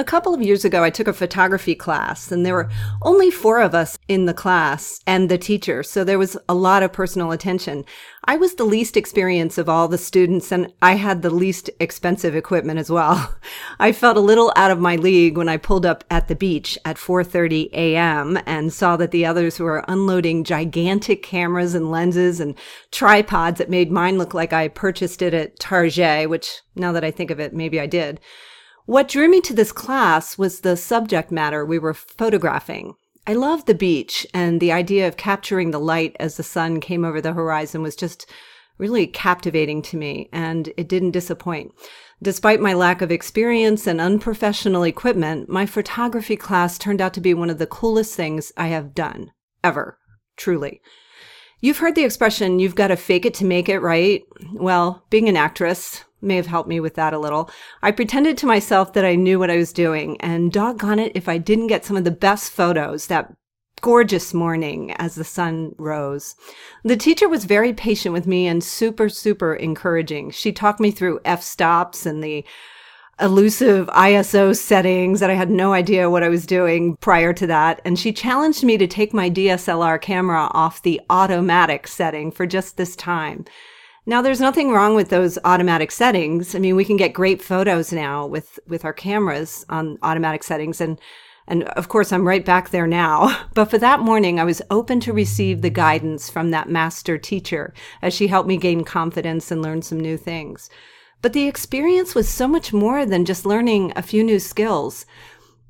A couple of years ago, I took a photography class, and there were only four of us in the class and the teacher, so there was a lot of personal attention. I was the least experienced of all the students, and I had the least expensive equipment as well. I felt a little out of my league when I pulled up at the beach at 4:30 a.m. and saw that the others were unloading gigantic cameras and lenses and tripods that made mine look like I purchased it at Target, which now that I think of it, maybe I did. What drew me to this class was the subject matter we were photographing. I loved the beach and the idea of capturing the light as the sun came over the horizon was just really captivating to me and it didn't disappoint. Despite my lack of experience and unprofessional equipment, my photography class turned out to be one of the coolest things I have done ever. Truly. You've heard the expression, you've got to fake it to make it, right? Well, being an actress, may have helped me with that a little. I pretended to myself that I knew what I was doing, and doggone it if I didn't get some of the best photos that gorgeous morning as the sun rose. The teacher was very patient with me and super, super encouraging. She talked me through f stops and the elusive ISO settings that I had no idea what I was doing prior to that. And she challenged me to take my DSLR camera off the automatic setting for just this time. Now, there's nothing wrong with those automatic settings. I mean, we can get great photos now with, with our cameras on automatic settings. And, and of course, I'm right back there now. But for that morning, I was open to receive the guidance from that master teacher as she helped me gain confidence and learn some new things. But the experience was so much more than just learning a few new skills.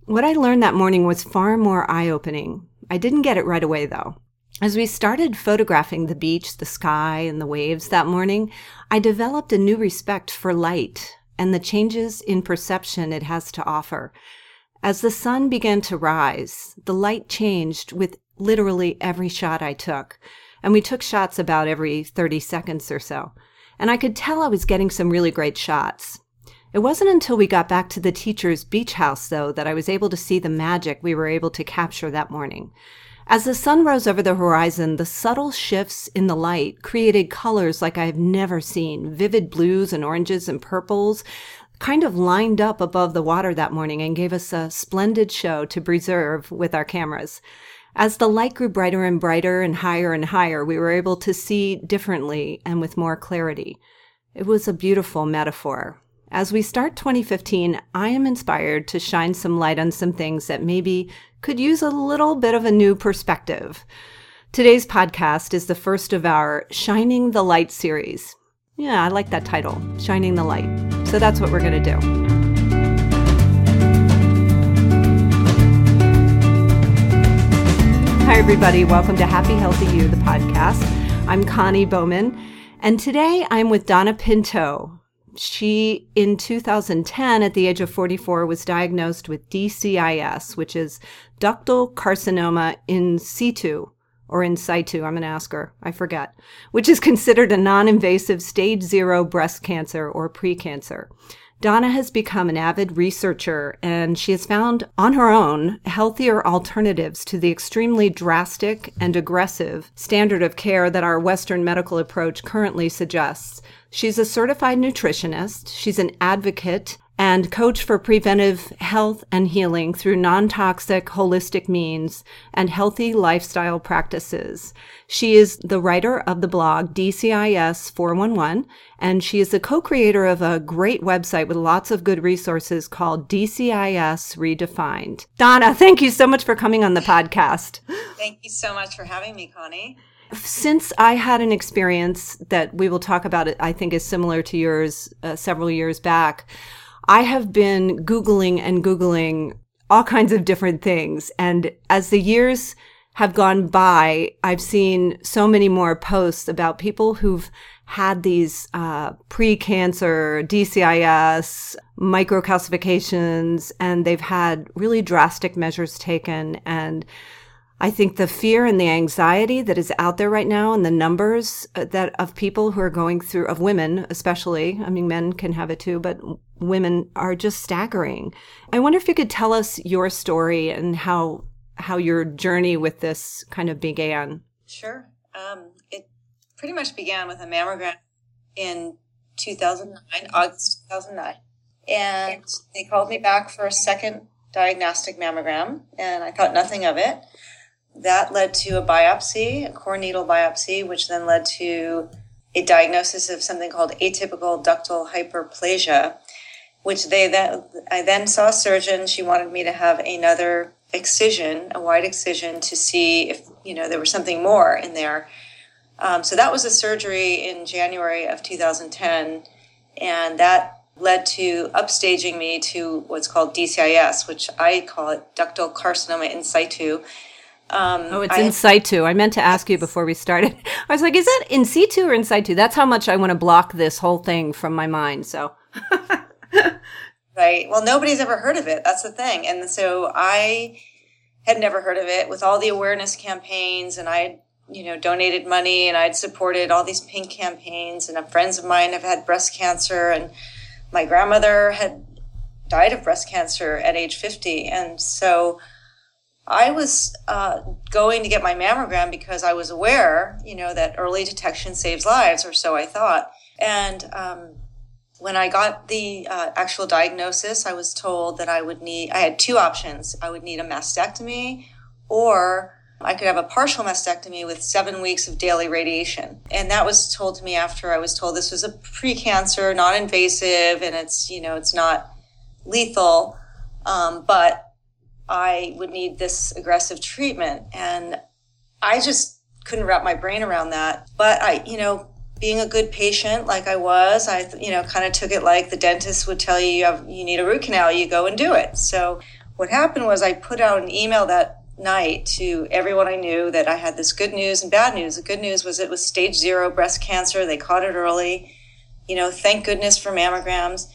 What I learned that morning was far more eye opening. I didn't get it right away, though. As we started photographing the beach, the sky, and the waves that morning, I developed a new respect for light and the changes in perception it has to offer. As the sun began to rise, the light changed with literally every shot I took, and we took shots about every 30 seconds or so. And I could tell I was getting some really great shots. It wasn't until we got back to the teacher's beach house, though, that I was able to see the magic we were able to capture that morning. As the sun rose over the horizon, the subtle shifts in the light created colors like I have never seen vivid blues and oranges and purples, kind of lined up above the water that morning and gave us a splendid show to preserve with our cameras. As the light grew brighter and brighter and higher and higher, we were able to see differently and with more clarity. It was a beautiful metaphor. As we start 2015, I am inspired to shine some light on some things that maybe could use a little bit of a new perspective. Today's podcast is the first of our Shining the Light series. Yeah, I like that title, Shining the Light. So that's what we're going to do. Hi, everybody. Welcome to Happy Healthy You, the podcast. I'm Connie Bowman, and today I'm with Donna Pinto, she, in 2010, at the age of 44, was diagnosed with DCIS, which is ductal carcinoma in situ or in situ. I'm going to ask her. I forget, which is considered a non-invasive stage zero breast cancer or precancer. Donna has become an avid researcher and she has found on her own healthier alternatives to the extremely drastic and aggressive standard of care that our Western medical approach currently suggests. She's a certified nutritionist. She's an advocate and coach for preventive health and healing through non-toxic holistic means and healthy lifestyle practices. She is the writer of the blog DCIS 411 and she is the co-creator of a great website with lots of good resources called DCIS Redefined. Donna, thank you so much for coming on the podcast. Thank you so much for having me, Connie. Since I had an experience that we will talk about, it, I think is similar to yours uh, several years back, I have been Googling and Googling all kinds of different things. And as the years have gone by, I've seen so many more posts about people who've had these uh, pre-cancer DCIS microcalcifications, and they've had really drastic measures taken and I think the fear and the anxiety that is out there right now and the numbers uh, that of people who are going through of women especially I mean men can have it too but women are just staggering. I wonder if you could tell us your story and how how your journey with this kind of began. Sure. Um, it pretty much began with a mammogram in 2009, August 2009. And they called me back for a second diagnostic mammogram, and I thought nothing of it. That led to a biopsy, a core needle biopsy, which then led to a diagnosis of something called atypical ductal hyperplasia, which they then I then saw a surgeon. She wanted me to have another excision, a wide excision, to see if you know there was something more in there. Um, so that was a surgery in January of 2010, and that led to upstaging me to what's called DCIS, which I call it ductal carcinoma in situ. Um, oh, it's I, in situ. I meant to ask you before we started. I was like, is that in situ or in situ? That's how much I want to block this whole thing from my mind. So. right. Well, nobody's ever heard of it. That's the thing. And so I had never heard of it with all the awareness campaigns and I you know, donated money and I'd supported all these pink campaigns and friends of mine have had breast cancer and my grandmother had died of breast cancer at age 50. And so I was uh, going to get my mammogram because I was aware, you know, that early detection saves lives, or so I thought. And um, when I got the uh, actual diagnosis, I was told that I would need, I had two options. I would need a mastectomy or I could have a partial mastectomy with seven weeks of daily radiation. And that was told to me after I was told this was a precancer, non invasive, and it's, you know, it's not lethal. Um, but I would need this aggressive treatment. And I just couldn't wrap my brain around that. But I, you know, being a good patient like I was, I, you know, kind of took it like the dentist would tell you you, have, you need a root canal, you go and do it. So what happened was I put out an email that night to everyone I knew that I had this good news and bad news. The good news was it was stage zero breast cancer. They caught it early. You know, thank goodness for mammograms.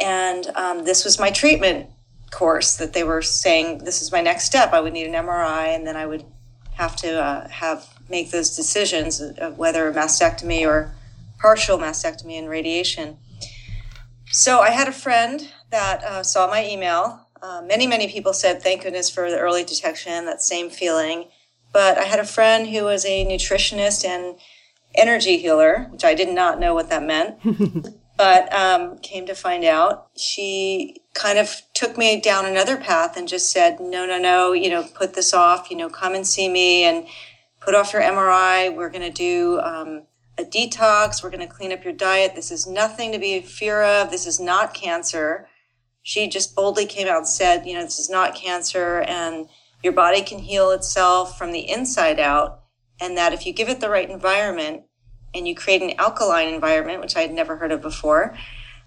And um, this was my treatment course that they were saying this is my next step. I would need an MRI, and then I would have to uh, have make those decisions of whether a mastectomy or partial mastectomy and radiation. So I had a friend that uh, saw my email uh, many, many people said, thank goodness for the early detection, that same feeling. But I had a friend who was a nutritionist and energy healer, which I did not know what that meant. but um, came to find out, she kind of took me down another path and just said, no, no, no, you know, put this off, you know, come and see me and put off your MRI. We're going to do um, a detox. We're going to clean up your diet. This is nothing to be fear of. This is not cancer she just boldly came out and said, you know, this is not cancer and your body can heal itself from the inside out. And that if you give it the right environment and you create an alkaline environment, which I had never heard of before,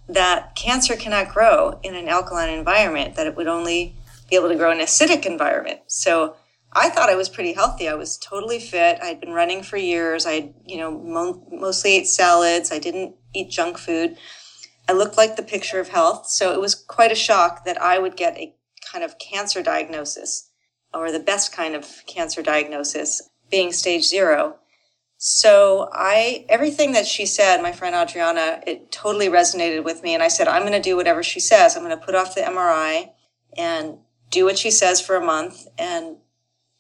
that cancer cannot grow in an alkaline environment, that it would only be able to grow in an acidic environment. So I thought I was pretty healthy. I was totally fit. I had been running for years. I, you know, mo- mostly ate salads. I didn't eat junk food. I looked like the picture of health. So it was quite a shock that I would get a kind of cancer diagnosis or the best kind of cancer diagnosis being stage zero. So I, everything that she said, my friend Adriana, it totally resonated with me. And I said, I'm going to do whatever she says. I'm going to put off the MRI and do what she says for a month. And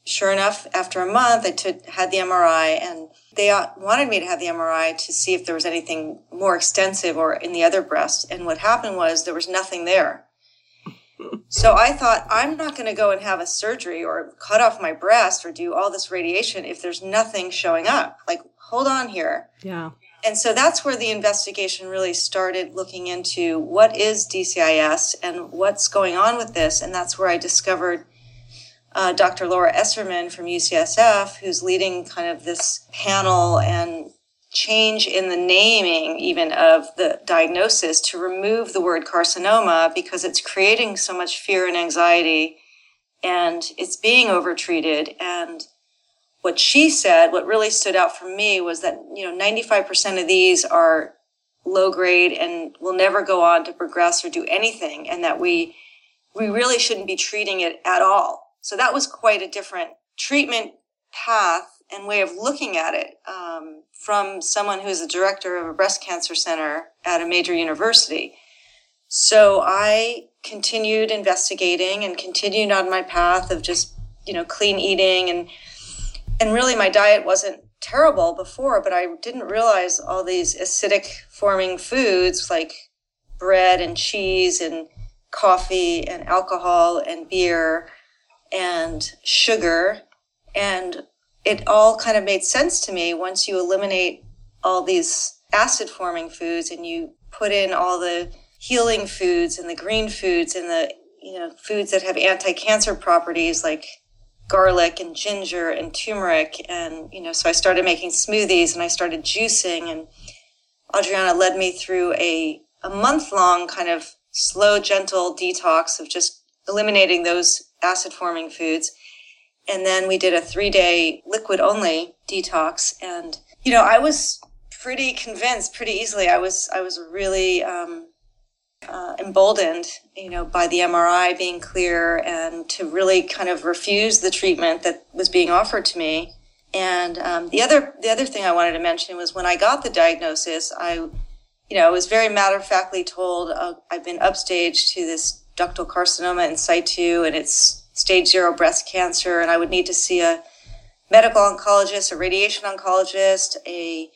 sure enough, after a month, I took, had the MRI and they uh, wanted me to have the MRI to see if there was anything more extensive or in the other breast. And what happened was there was nothing there. So I thought, I'm not going to go and have a surgery or cut off my breast or do all this radiation if there's nothing showing up. Like, hold on here. Yeah. And so that's where the investigation really started looking into what is DCIS and what's going on with this. And that's where I discovered uh, Dr. Laura Esserman from UCSF, who's leading kind of this panel and change in the naming even of the diagnosis to remove the word carcinoma because it's creating so much fear and anxiety and it's being overtreated. And what she said what really stood out for me was that you know 95% of these are low grade and will never go on to progress or do anything and that we we really shouldn't be treating it at all. So that was quite a different treatment path and way of looking at it um, from someone who is a director of a breast cancer center at a major university. So I continued investigating and continued on my path of just, you know, clean eating and and really my diet wasn't terrible before, but I didn't realize all these acidic forming foods like bread and cheese and coffee and alcohol and beer and sugar. And it all kind of made sense to me once you eliminate all these acid forming foods and you put in all the healing foods and the green foods and the you know foods that have anti-cancer properties like garlic and ginger and turmeric and you know so I started making smoothies and I started juicing and Adriana led me through a a month long kind of slow gentle detox of just eliminating those acid forming foods and then we did a 3 day liquid only detox and you know I was pretty convinced pretty easily I was I was really um uh, emboldened, you know, by the MRI being clear and to really kind of refuse the treatment that was being offered to me. And um, the other the other thing I wanted to mention was when I got the diagnosis, I, you know, was very matter of factly told uh, I've been upstaged to this ductal carcinoma in situ, and it's stage zero breast cancer, and I would need to see a medical oncologist, a radiation oncologist, a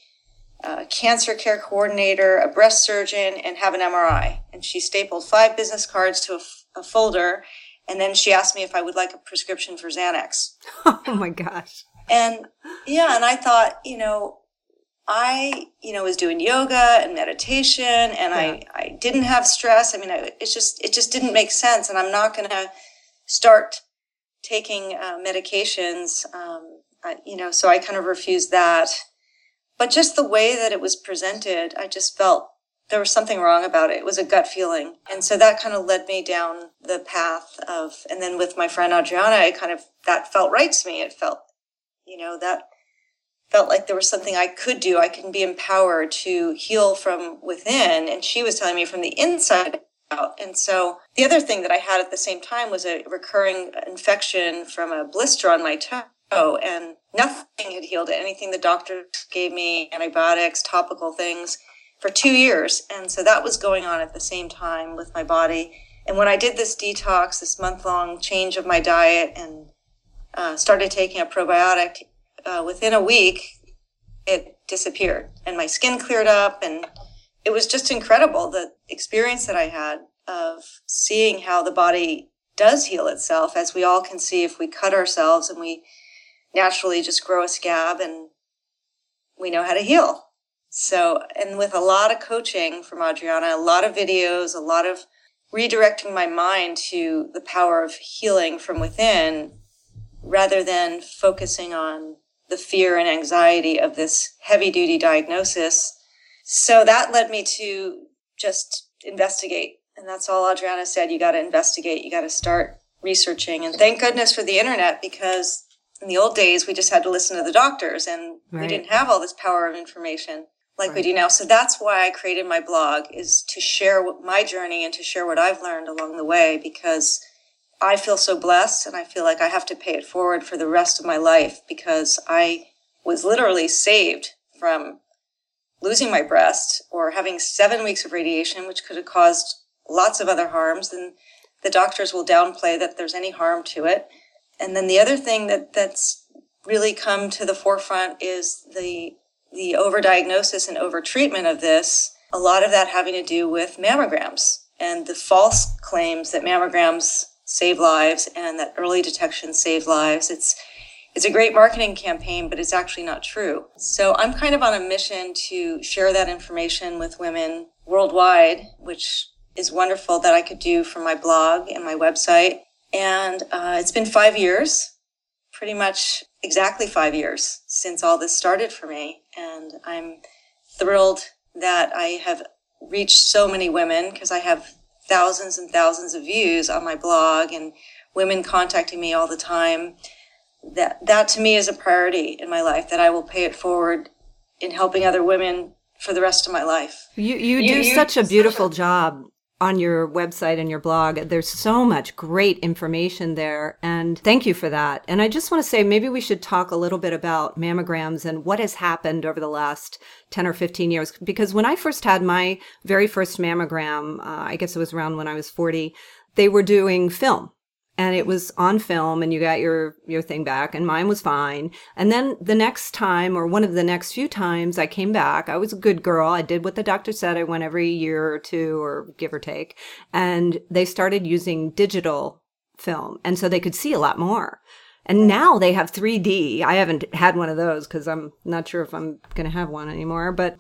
a cancer care coordinator, a breast surgeon, and have an MRI. And she stapled five business cards to a, f- a folder. And then she asked me if I would like a prescription for Xanax. Oh my gosh. And yeah, and I thought, you know, I, you know, was doing yoga and meditation and yeah. I, I didn't have stress. I mean, I, it's just, it just didn't make sense. And I'm not going to start taking uh, medications. Um, I, you know, so I kind of refused that but just the way that it was presented, I just felt there was something wrong about it. It was a gut feeling. And so that kind of led me down the path of, and then with my friend Adriana, I kind of, that felt right to me. It felt, you know, that felt like there was something I could do. I can be empowered to heal from within. And she was telling me from the inside out. And so the other thing that I had at the same time was a recurring infection from a blister on my toe. And nothing had healed it. Anything the doctor gave me, antibiotics, topical things, for two years. And so that was going on at the same time with my body. And when I did this detox, this month long change of my diet, and uh, started taking a probiotic, uh, within a week, it disappeared and my skin cleared up. And it was just incredible the experience that I had of seeing how the body does heal itself, as we all can see if we cut ourselves and we naturally just grow a scab and we know how to heal. So, and with a lot of coaching from Adriana, a lot of videos, a lot of redirecting my mind to the power of healing from within rather than focusing on the fear and anxiety of this heavy duty diagnosis. So that led me to just investigate. And that's all Adriana said. You got to investigate. You got to start researching. And thank goodness for the internet because in the old days we just had to listen to the doctors and right. we didn't have all this power of information like right. we do now so that's why i created my blog is to share my journey and to share what i've learned along the way because i feel so blessed and i feel like i have to pay it forward for the rest of my life because i was literally saved from losing my breast or having seven weeks of radiation which could have caused lots of other harms and the doctors will downplay that there's any harm to it and then the other thing that that's really come to the forefront is the the overdiagnosis and overtreatment of this. A lot of that having to do with mammograms and the false claims that mammograms save lives and that early detection save lives. It's it's a great marketing campaign, but it's actually not true. So I'm kind of on a mission to share that information with women worldwide, which is wonderful that I could do from my blog and my website. And uh, it's been five years, pretty much exactly five years since all this started for me. And I'm thrilled that I have reached so many women because I have thousands and thousands of views on my blog and women contacting me all the time. That, that to me is a priority in my life that I will pay it forward in helping other women for the rest of my life. You, you do you, such a beautiful job on your website and your blog. There's so much great information there. And thank you for that. And I just want to say maybe we should talk a little bit about mammograms and what has happened over the last 10 or 15 years. Because when I first had my very first mammogram, uh, I guess it was around when I was 40, they were doing film and it was on film and you got your your thing back and mine was fine. And then the next time or one of the next few times i came back i was a good girl. I did what the doctor said i went every year or two or give or take. And they started using digital film and so they could see a lot more. And now they have 3d i haven't had one of those because i'm not sure if i'm going to have one anymore but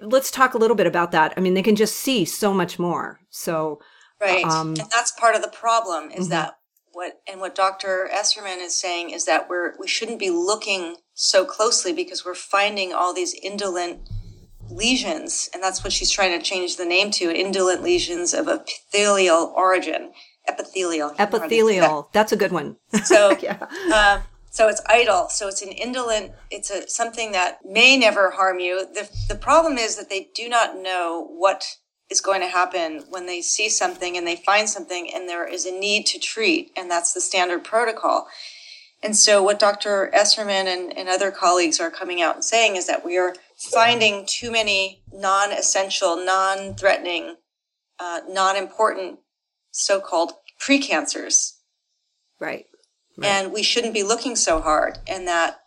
let's talk a little bit about that. I mean they can just see so much more. So Right. Um, and that's part of the problem is mm-hmm. that what and what Dr. Esserman is saying is that we're we shouldn't be looking so closely because we're finding all these indolent lesions, and that's what she's trying to change the name to indolent lesions of epithelial origin. Epithelial. Epithelial. That. That's a good one. So, yeah. Uh, so it's idle. So it's an indolent. It's a something that may never harm you. the The problem is that they do not know what is going to happen when they see something and they find something and there is a need to treat, and that's the standard protocol. And so, what Dr. Esserman and, and other colleagues are coming out and saying is that we are finding too many non essential, non threatening, uh, non important so called precancers. Right. right. And we shouldn't be looking so hard, and that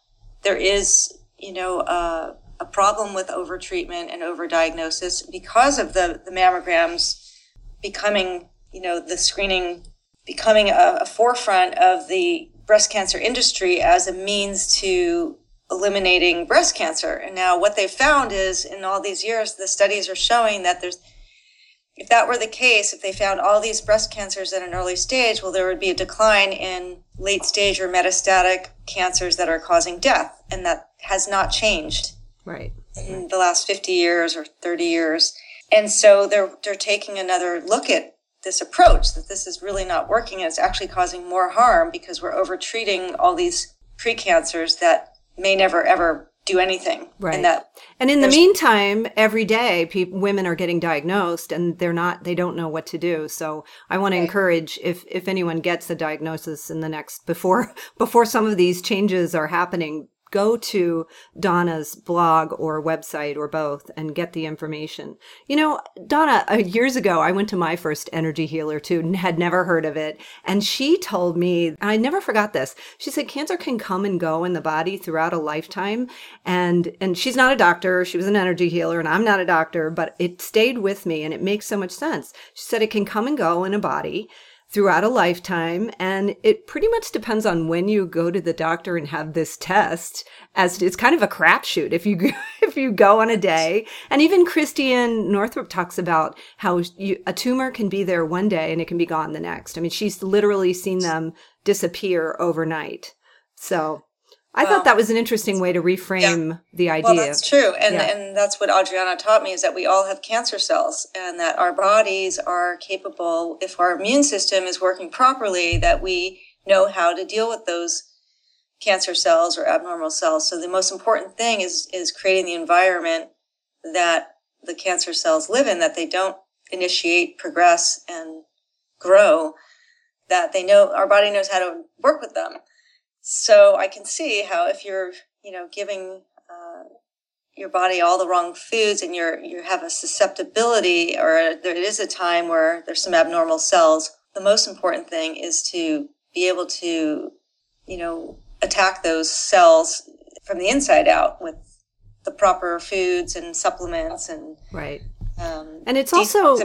there is, you know, uh, a problem with overtreatment and overdiagnosis because of the, the mammograms becoming, you know, the screening becoming a, a forefront of the breast cancer industry as a means to eliminating breast cancer. And now what they've found is in all these years, the studies are showing that there's, if that were the case, if they found all these breast cancers at an early stage, well, there would be a decline in late stage or metastatic cancers that are causing death. And that has not changed right. in the last 50 years or 30 years. And so they're they're taking another look at this approach that this is really not working and it's actually causing more harm because we're over treating all these precancers that may never ever do anything. Right. and that and in the meantime every day people, women are getting diagnosed and they're not they don't know what to do. So i want to encourage if if anyone gets a diagnosis in the next before before some of these changes are happening go to Donna's blog or website or both and get the information. You know, Donna, uh, years ago, I went to my first energy healer too and had never heard of it. And she told me, and I never forgot this. She said cancer can come and go in the body throughout a lifetime. And, and she's not a doctor. She was an energy healer and I'm not a doctor, but it stayed with me and it makes so much sense. She said it can come and go in a body throughout a lifetime. And it pretty much depends on when you go to the doctor and have this test as it's kind of a crapshoot if you, if you go on a day. And even Christiane Northrup talks about how you, a tumor can be there one day and it can be gone the next. I mean, she's literally seen them disappear overnight. So I thought that um, was an interesting way to reframe yeah. the idea. Well, that's true. And, yeah. and that's what Adriana taught me is that we all have cancer cells and that our bodies are capable, if our immune system is working properly, that we know how to deal with those cancer cells or abnormal cells. So the most important thing is, is creating the environment that the cancer cells live in, that they don't initiate, progress, and grow, that they know our body knows how to work with them. So I can see how if you're, you know, giving uh, your body all the wrong foods and you're you have a susceptibility or there is a time where there's some abnormal cells, the most important thing is to be able to, you know, attack those cells from the inside out with the proper foods and supplements and right. Um, and it's also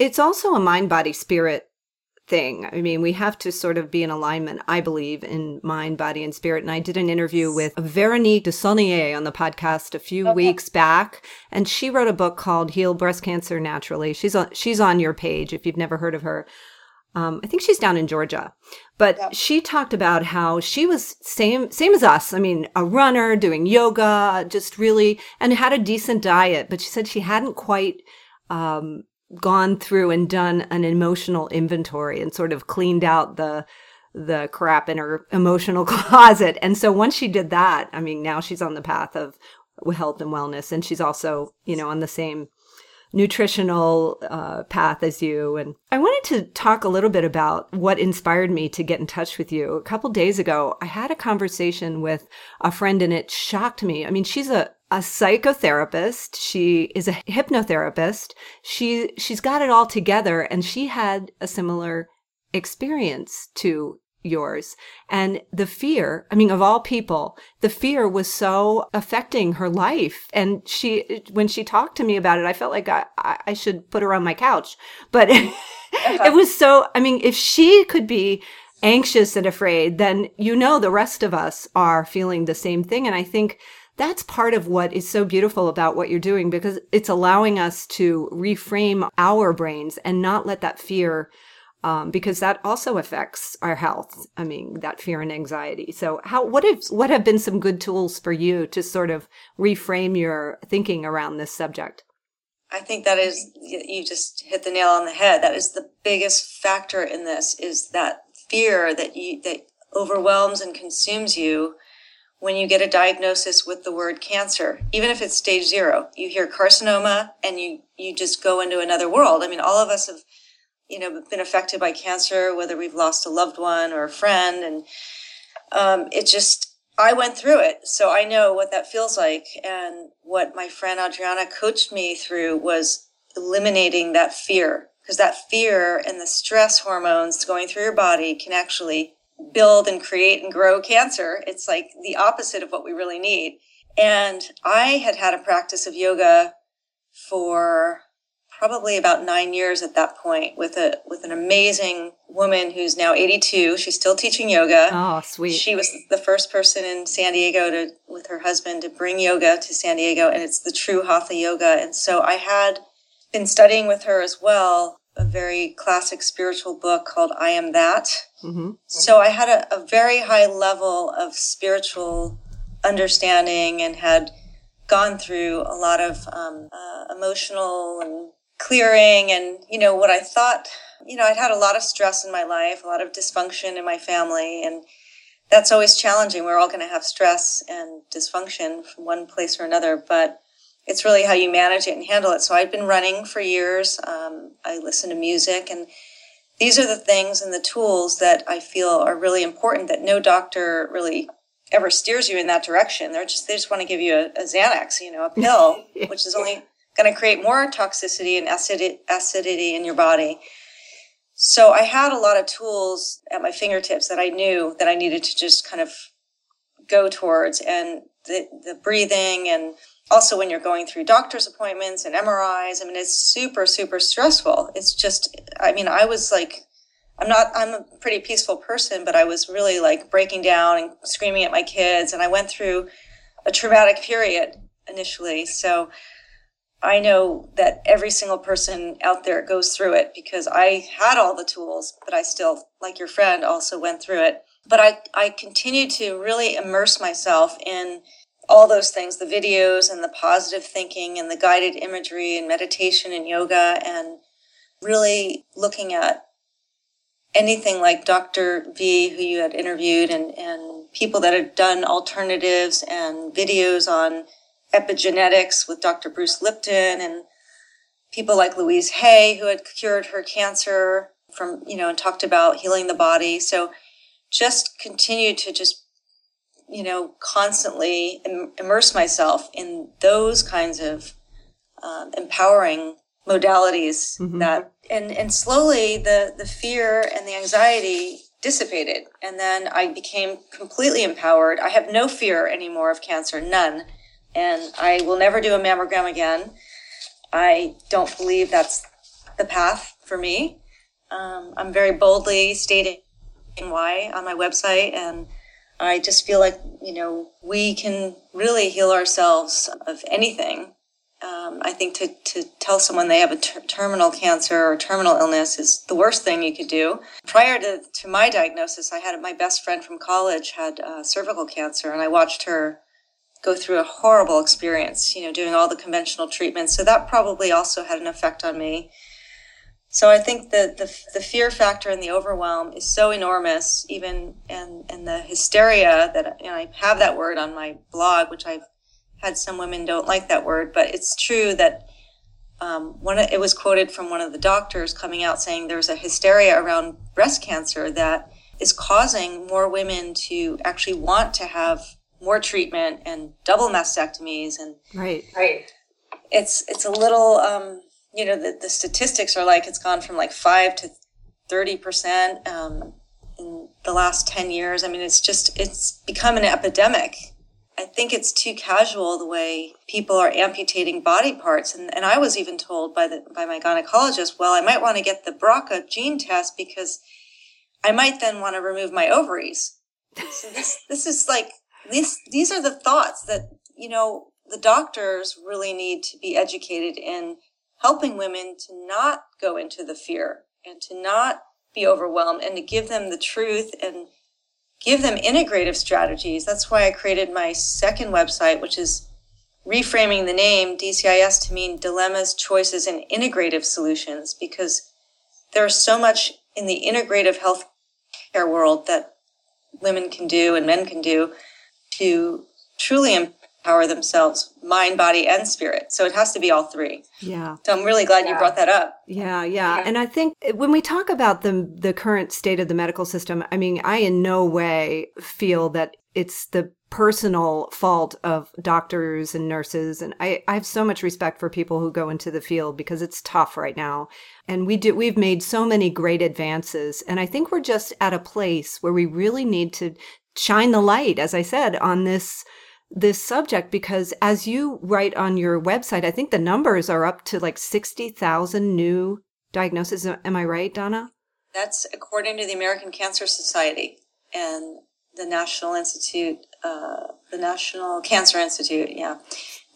it's also a mind body spirit thing. I mean, we have to sort of be in alignment, I believe, in mind, body, and spirit. And I did an interview with Veronique Desaulniers on the podcast a few okay. weeks back, and she wrote a book called "Heal Breast Cancer Naturally." She's on she's on your page if you've never heard of her. Um, I think she's down in Georgia, but she talked about how she was same same as us. I mean, a runner doing yoga, just really, and had a decent diet. But she said she hadn't quite um, gone through and done an emotional inventory and sort of cleaned out the the crap in her emotional closet. And so once she did that, I mean, now she's on the path of health and wellness, and she's also, you know, on the same nutritional uh, path as you. And I wanted to talk a little bit about what inspired me to get in touch with you. A couple days ago, I had a conversation with a friend, and it shocked me. I mean, she's a a psychotherapist. She is a hypnotherapist. She she's got it all together, and she had a similar experience to yours. And the fear, I mean, of all people, the fear was so affecting her life. And she, when she talked to me about it, I felt like I, I should put her on my couch. But uh-huh. it was so, I mean, if she could be anxious and afraid, then you know the rest of us are feeling the same thing. And I think that's part of what is so beautiful about what you're doing because it's allowing us to reframe our brains and not let that fear um, because that also affects our health. I mean, that fear and anxiety. So, how what have what have been some good tools for you to sort of reframe your thinking around this subject? I think that is you just hit the nail on the head. That is the biggest factor in this is that fear that you that overwhelms and consumes you when you get a diagnosis with the word cancer, even if it's stage zero. You hear carcinoma and you you just go into another world. I mean, all of us have you know, been affected by cancer, whether we've lost a loved one or a friend. And um, it just, I went through it. So I know what that feels like. And what my friend Adriana coached me through was eliminating that fear because that fear and the stress hormones going through your body can actually build and create and grow cancer. It's like the opposite of what we really need. And I had had a practice of yoga for probably about nine years at that point with a with an amazing woman who's now 82 she's still teaching yoga oh sweet she was the first person in san diego to with her husband to bring yoga to san diego and it's the true hatha yoga and so i had been studying with her as well a very classic spiritual book called i am that mm-hmm. so i had a, a very high level of spiritual understanding and had gone through a lot of um, uh, emotional and clearing and you know what i thought you know i'd had a lot of stress in my life a lot of dysfunction in my family and that's always challenging we're all going to have stress and dysfunction from one place or another but it's really how you manage it and handle it. So I've been running for years. Um, i listen to music and these are the things and the tools that i feel are really important that no doctor really ever steers you in that direction. They're just they just want to give you a, a xanax you know a pill which is only going to create more toxicity and acidity in your body. So I had a lot of tools at my fingertips that I knew that I needed to just kind of go towards and the, the breathing and also when you're going through doctor's appointments and MRIs, I mean, it's super, super stressful. It's just, I mean, I was like, I'm not, I'm a pretty peaceful person, but I was really like breaking down and screaming at my kids. And I went through a traumatic period initially. So I know that every single person out there goes through it because I had all the tools, but I still, like your friend, also went through it. But I, I continue to really immerse myself in all those things the videos and the positive thinking and the guided imagery and meditation and yoga and really looking at anything like Dr. V, who you had interviewed, and, and people that had done alternatives and videos on epigenetics with Dr. Bruce Lipton and people like Louise Hay, who had cured her cancer from, you know, and talked about healing the body. So just continue to just, you know, constantly immerse myself in those kinds of um, empowering modalities mm-hmm. that, and, and slowly the, the fear and the anxiety dissipated. And then I became completely empowered. I have no fear anymore of cancer, none and I will never do a mammogram again. I don't believe that's the path for me. Um, I'm very boldly stating why on my website, and I just feel like you know we can really heal ourselves of anything. Um, I think to, to tell someone they have a ter- terminal cancer or terminal illness is the worst thing you could do. Prior to, to my diagnosis, I had my best friend from college had uh, cervical cancer, and I watched her go through a horrible experience, you know, doing all the conventional treatments. So that probably also had an effect on me. So I think that the, the fear factor and the overwhelm is so enormous, even and and the hysteria that you know, I have that word on my blog, which I've had some women don't like that word, but it's true that um, one it was quoted from one of the doctors coming out saying there's a hysteria around breast cancer that is causing more women to actually want to have more treatment and double mastectomies and right. Right. It's it's a little um you know the, the statistics are like it's gone from like five to 30% um, in the last 10 years. I mean, it's just, it's become an epidemic. I think it's too casual the way people are amputating body parts. And, and I was even told by the, by my gynecologist, well, I might want to get the BRCA gene test because I might then want to remove my ovaries. So this, this is like, these, these are the thoughts that, you know, the doctors really need to be educated in helping women to not go into the fear and to not be overwhelmed and to give them the truth and give them integrative strategies. That's why I created my second website, which is reframing the name DCIS to mean dilemmas, choices, and integrative solutions, because there's so much in the integrative healthcare world that women can do and men can do to truly empower themselves, mind, body, and spirit. So it has to be all three. Yeah. So I'm really glad yeah. you brought that up. Yeah, yeah. And I think when we talk about the the current state of the medical system, I mean, I in no way feel that it's the personal fault of doctors and nurses and I, I have so much respect for people who go into the field because it's tough right now and we do we've made so many great advances and i think we're just at a place where we really need to shine the light as i said on this this subject because as you write on your website, I think the numbers are up to like 60,000 new diagnoses. Am I right, Donna? That's according to the American Cancer Society and the National Institute, uh, the National Cancer Institute. Yeah.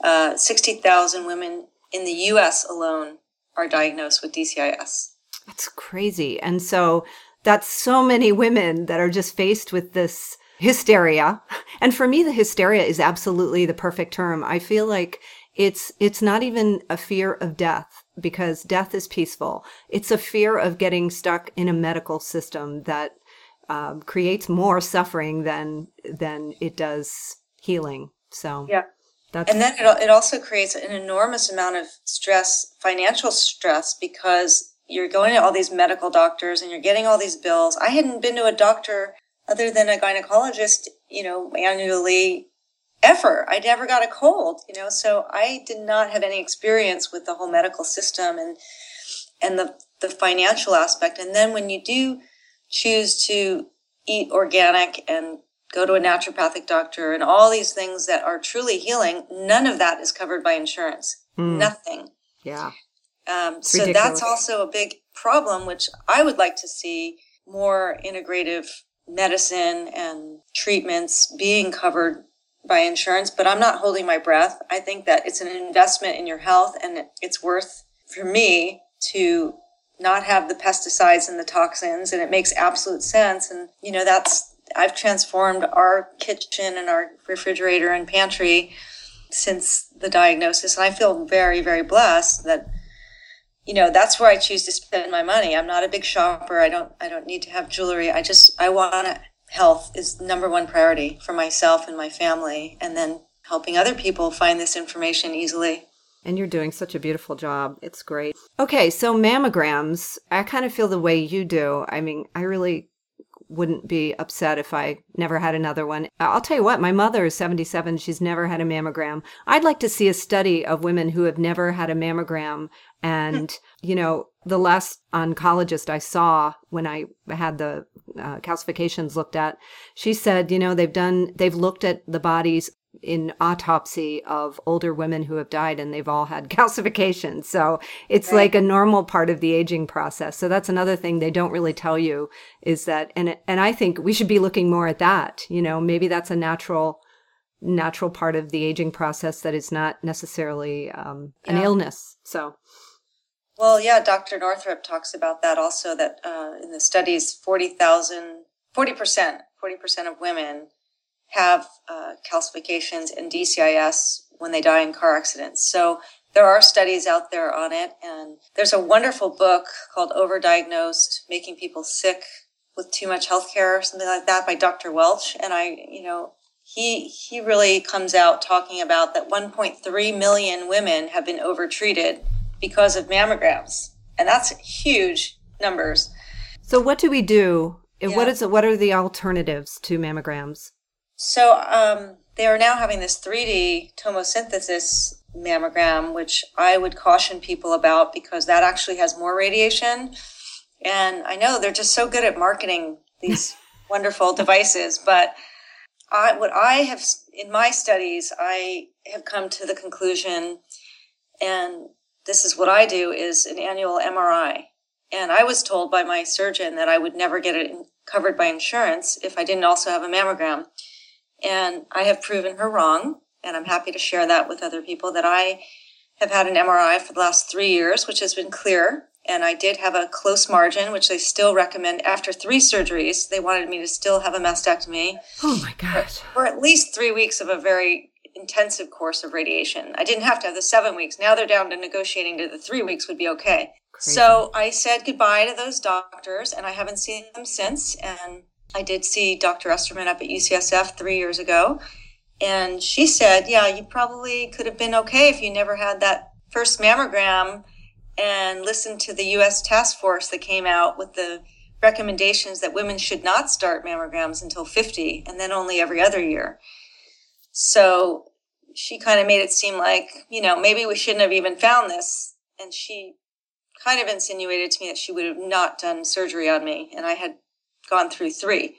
Uh, 60,000 women in the US alone are diagnosed with DCIS. That's crazy. And so that's so many women that are just faced with this hysteria. And for me, the hysteria is absolutely the perfect term. I feel like it's, it's not even a fear of death because death is peaceful. It's a fear of getting stuck in a medical system that um, creates more suffering than, than it does healing. So, yeah. That's... And then it, it also creates an enormous amount of stress, financial stress, because you're going to all these medical doctors and you're getting all these bills. I hadn't been to a doctor other than a gynecologist, you know, annually ever. I never got a cold, you know, so I did not have any experience with the whole medical system and and the the financial aspect. And then when you do choose to eat organic and go to a naturopathic doctor and all these things that are truly healing, none of that is covered by insurance. Mm. Nothing. Yeah. Um, so ridiculous. that's also a big problem, which I would like to see more integrative medicine and treatments being covered by insurance, but I'm not holding my breath. I think that it's an investment in your health and it's worth for me to not have the pesticides and the toxins and it makes absolute sense and you know that's I've transformed our kitchen and our refrigerator and pantry since the diagnosis and I feel very very blessed that you know that's where i choose to spend my money i'm not a big shopper i don't i don't need to have jewelry i just i want health is number one priority for myself and my family and then helping other people find this information easily and you're doing such a beautiful job. It's great. Okay, so mammograms, I kind of feel the way you do. I mean, I really wouldn't be upset if I never had another one. I'll tell you what, my mother is 77. She's never had a mammogram. I'd like to see a study of women who have never had a mammogram. And, you know, the last oncologist I saw when I had the uh, calcifications looked at, she said, you know, they've done, they've looked at the bodies in autopsy of older women who have died and they've all had calcification. So it's right. like a normal part of the aging process. So that's another thing they don't really tell you is that, and, and I think we should be looking more at that. You know, maybe that's a natural, natural part of the aging process that is not necessarily um, an yeah. illness. So. Well, yeah, Dr. Northrup talks about that also that uh, in the studies, 40,000, 40%, 40% of women have uh, calcifications and DCIS when they die in car accidents. So there are studies out there on it, and there's a wonderful book called Overdiagnosed: Making People Sick with Too Much Healthcare, or something like that, by Dr. Welch. And I, you know, he he really comes out talking about that 1.3 million women have been overtreated because of mammograms, and that's huge numbers. So what do we do? Yeah. What is what are the alternatives to mammograms? So um, they are now having this 3D tomosynthesis mammogram, which I would caution people about because that actually has more radiation And I know they're just so good at marketing these wonderful devices, but I, what I have in my studies, I have come to the conclusion, and this is what I do, is an annual MRI. And I was told by my surgeon that I would never get it covered by insurance if I didn't also have a mammogram. And I have proven her wrong. And I'm happy to share that with other people that I have had an MRI for the last three years, which has been clear. And I did have a close margin, which they still recommend after three surgeries. They wanted me to still have a mastectomy. Oh my gosh. For, at least three weeks of a very intensive course of radiation. I didn't have to have the seven weeks. Now they're down to negotiating to the three weeks would be okay. Crazy. So I said goodbye to those doctors and I haven't seen them since. And I did see Dr. Esserman up at UCSF three years ago. And she said, yeah, you probably could have been okay if you never had that first mammogram and listened to the US task force that came out with the recommendations that women should not start mammograms until 50 and then only every other year. So she kind of made it seem like, you know, maybe we shouldn't have even found this. And she kind of insinuated to me that she would have not done surgery on me. And I had gone through three.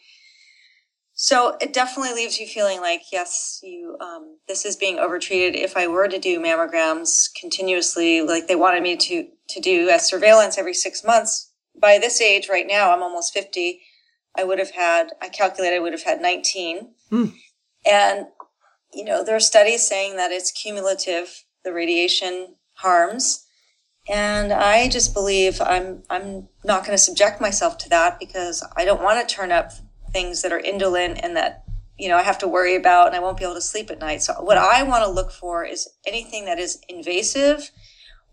So it definitely leaves you feeling like, yes, you, um, this is being overtreated. If I were to do mammograms continuously, like they wanted me to, to do as surveillance every six months, by this age right now, I'm almost 50. I would have had, I calculated I would have had 19. Mm. And, you know, there are studies saying that it's cumulative, the radiation harms. And I just believe I'm, I'm not going to subject myself to that because I don't want to turn up things that are indolent and that you know I have to worry about and I won't be able to sleep at night. So what I want to look for is anything that is invasive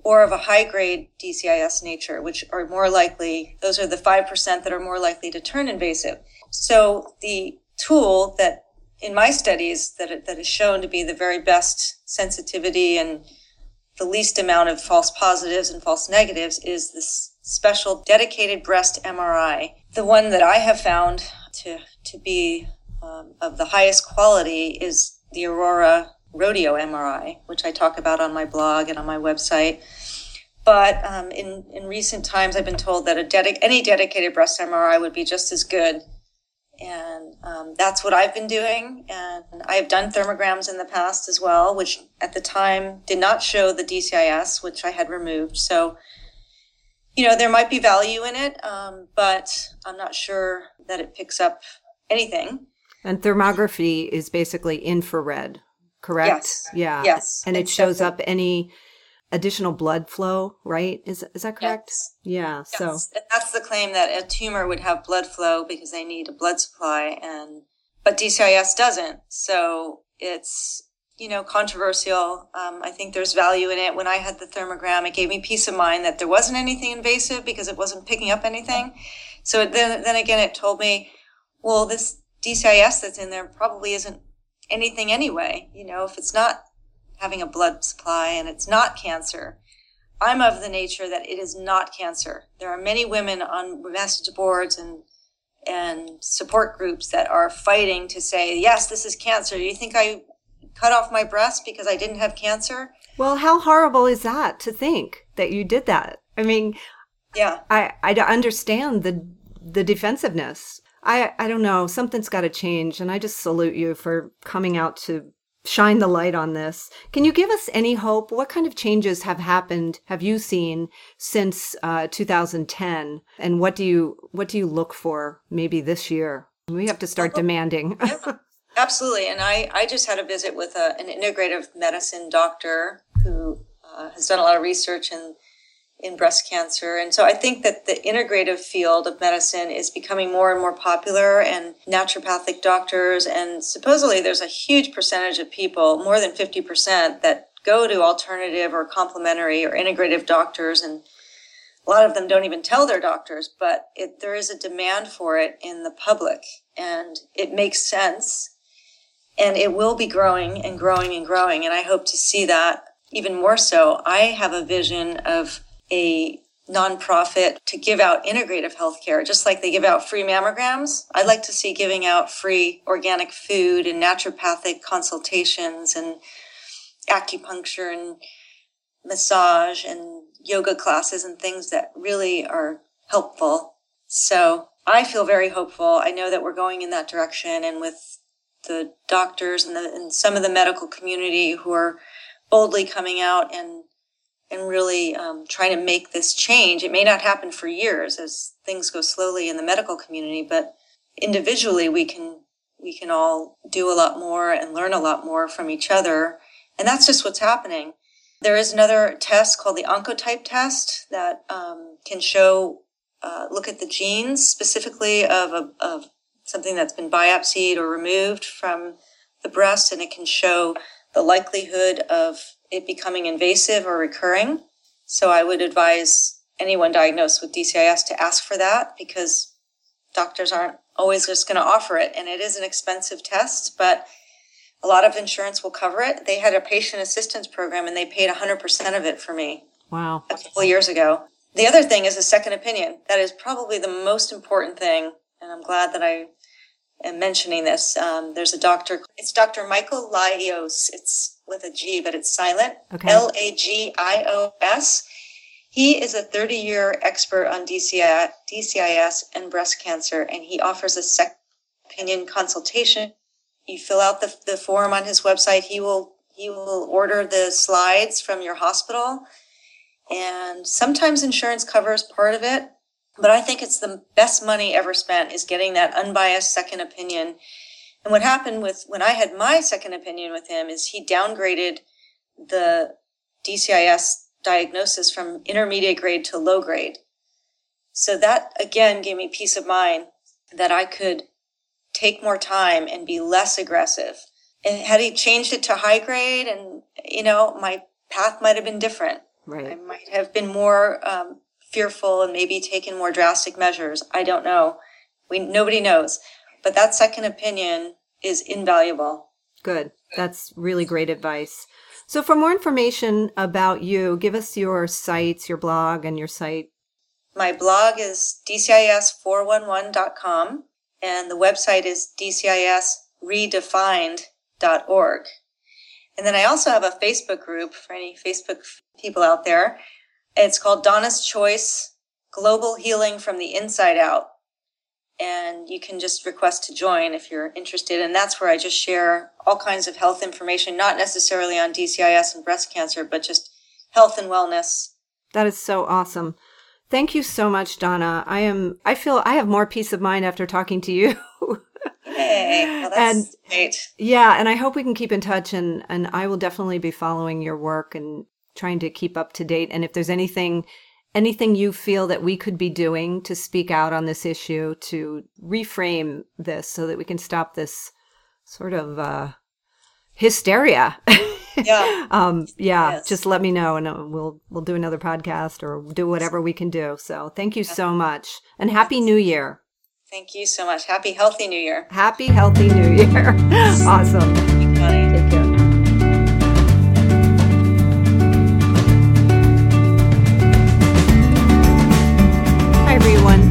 or of a high grade DCIS nature, which are more likely, those are the 5% that are more likely to turn invasive. So the tool that in my studies that, that is shown to be the very best sensitivity and the least amount of false positives and false negatives is this special dedicated breast MRI. The one that I have found to to be um, of the highest quality is the Aurora Rodeo MRI, which I talk about on my blog and on my website. But um, in in recent times, I've been told that a any dedicated breast MRI would be just as good, and um, that's what I've been doing. And I have done thermograms in the past as well, which at the time did not show the DCIS, which I had removed. So you know, there might be value in it, um, but I'm not sure that it picks up anything. And thermography is basically infrared, correct? Yes. Yeah. Yes. And it shows up any additional blood flow, right? Is is that correct? Yes. Yeah. Yes. So and that's the claim that a tumor would have blood flow because they need a blood supply, and but DCIS doesn't. So it's you know, controversial. Um, I think there's value in it. When I had the thermogram, it gave me peace of mind that there wasn't anything invasive because it wasn't picking up anything. So then, then again, it told me, well, this DCIS that's in there probably isn't anything anyway. You know, if it's not having a blood supply and it's not cancer, I'm of the nature that it is not cancer. There are many women on message boards and and support groups that are fighting to say, yes, this is cancer. Do you think I cut off my breast because I didn't have cancer. Well, how horrible is that to think that you did that? I mean, yeah, I I understand the the defensiveness. I I don't know, something's got to change, and I just salute you for coming out to shine the light on this. Can you give us any hope? What kind of changes have happened? Have you seen since uh, 2010? And what do you what do you look for maybe this year? We have to start demanding. yeah. Absolutely. And I, I just had a visit with a, an integrative medicine doctor who uh, has done a lot of research in, in breast cancer. And so I think that the integrative field of medicine is becoming more and more popular and naturopathic doctors. And supposedly there's a huge percentage of people, more than 50%, that go to alternative or complementary or integrative doctors. And a lot of them don't even tell their doctors, but it, there is a demand for it in the public. And it makes sense and it will be growing and growing and growing. And I hope to see that even more so. I have a vision of a nonprofit to give out integrative healthcare, just like they give out free mammograms. I'd like to see giving out free organic food and naturopathic consultations and acupuncture and massage and yoga classes and things that really are helpful. So I feel very hopeful. I know that we're going in that direction and with the doctors and, the, and some of the medical community who are boldly coming out and and really um, trying to make this change. It may not happen for years as things go slowly in the medical community, but individually we can we can all do a lot more and learn a lot more from each other, and that's just what's happening. There is another test called the Oncotype test that um, can show uh, look at the genes specifically of, a, of something that's been biopsied or removed from the breast, and it can show the likelihood of it becoming invasive or recurring. So I would advise anyone diagnosed with DCIS to ask for that because doctors aren't always just going to offer it. And it is an expensive test, but a lot of insurance will cover it. They had a patient assistance program and they paid 100% of it for me. Wow. A couple years ago. The other thing is a second opinion. That is probably the most important thing. And I'm glad that I am mentioning this. Um, there's a doctor, it's Dr. Michael Lagios. It's with a G, but it's silent. Okay. L A G I O S. He is a 30 year expert on DCI, DCIS and breast cancer, and he offers a second opinion consultation. You fill out the, the form on his website. He will he will order the slides from your hospital and sometimes insurance covers part of it but i think it's the best money ever spent is getting that unbiased second opinion. And what happened with when i had my second opinion with him is he downgraded the dcis diagnosis from intermediate grade to low grade. So that again gave me peace of mind that i could take more time and be less aggressive. And had he changed it to high grade and you know my path might have been different. Right. I might have been more um, fearful and maybe taken more drastic measures. I don't know. We nobody knows, but that second opinion is invaluable. Good. That's really great advice. So, for more information about you, give us your sites, your blog, and your site. My blog is dcis411.com and the website is dcisredefined.org. And then I also have a Facebook group for any Facebook people out there. It's called Donna's Choice Global Healing from the Inside Out. And you can just request to join if you're interested. And that's where I just share all kinds of health information, not necessarily on DCIS and breast cancer, but just health and wellness. That is so awesome. Thank you so much, Donna. I am I feel I have more peace of mind after talking to you. Yay. Well, that's And- great. yeah, and I hope we can keep in touch and and I will definitely be following your work and trying to keep up to date and if there's anything anything you feel that we could be doing to speak out on this issue to reframe this so that we can stop this sort of uh hysteria. Yeah. um yeah Yes. just let me know and uh, we'll we'll do another podcast or do whatever we can do so thank you so much and happy new year Thank you so much. Happy, healthy New Year. happy healthy new year awesome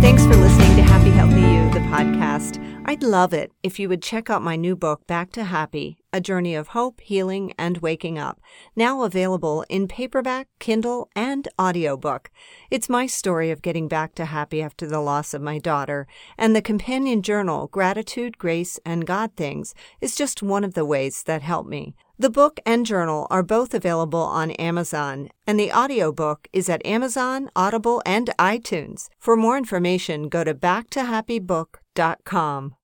Thanks for listening to Happy Healthy You, the podcast. I'd love it if you would check out my new book, Back to Happy A Journey of Hope, Healing, and Waking Up, now available in paperback, Kindle, and audiobook. It's my story of getting back to happy after the loss of my daughter, and the companion journal, Gratitude, Grace, and God Things, is just one of the ways that help me. The book and journal are both available on Amazon, and the audiobook is at Amazon, Audible, and iTunes. For more information, go to backtohappybook.com.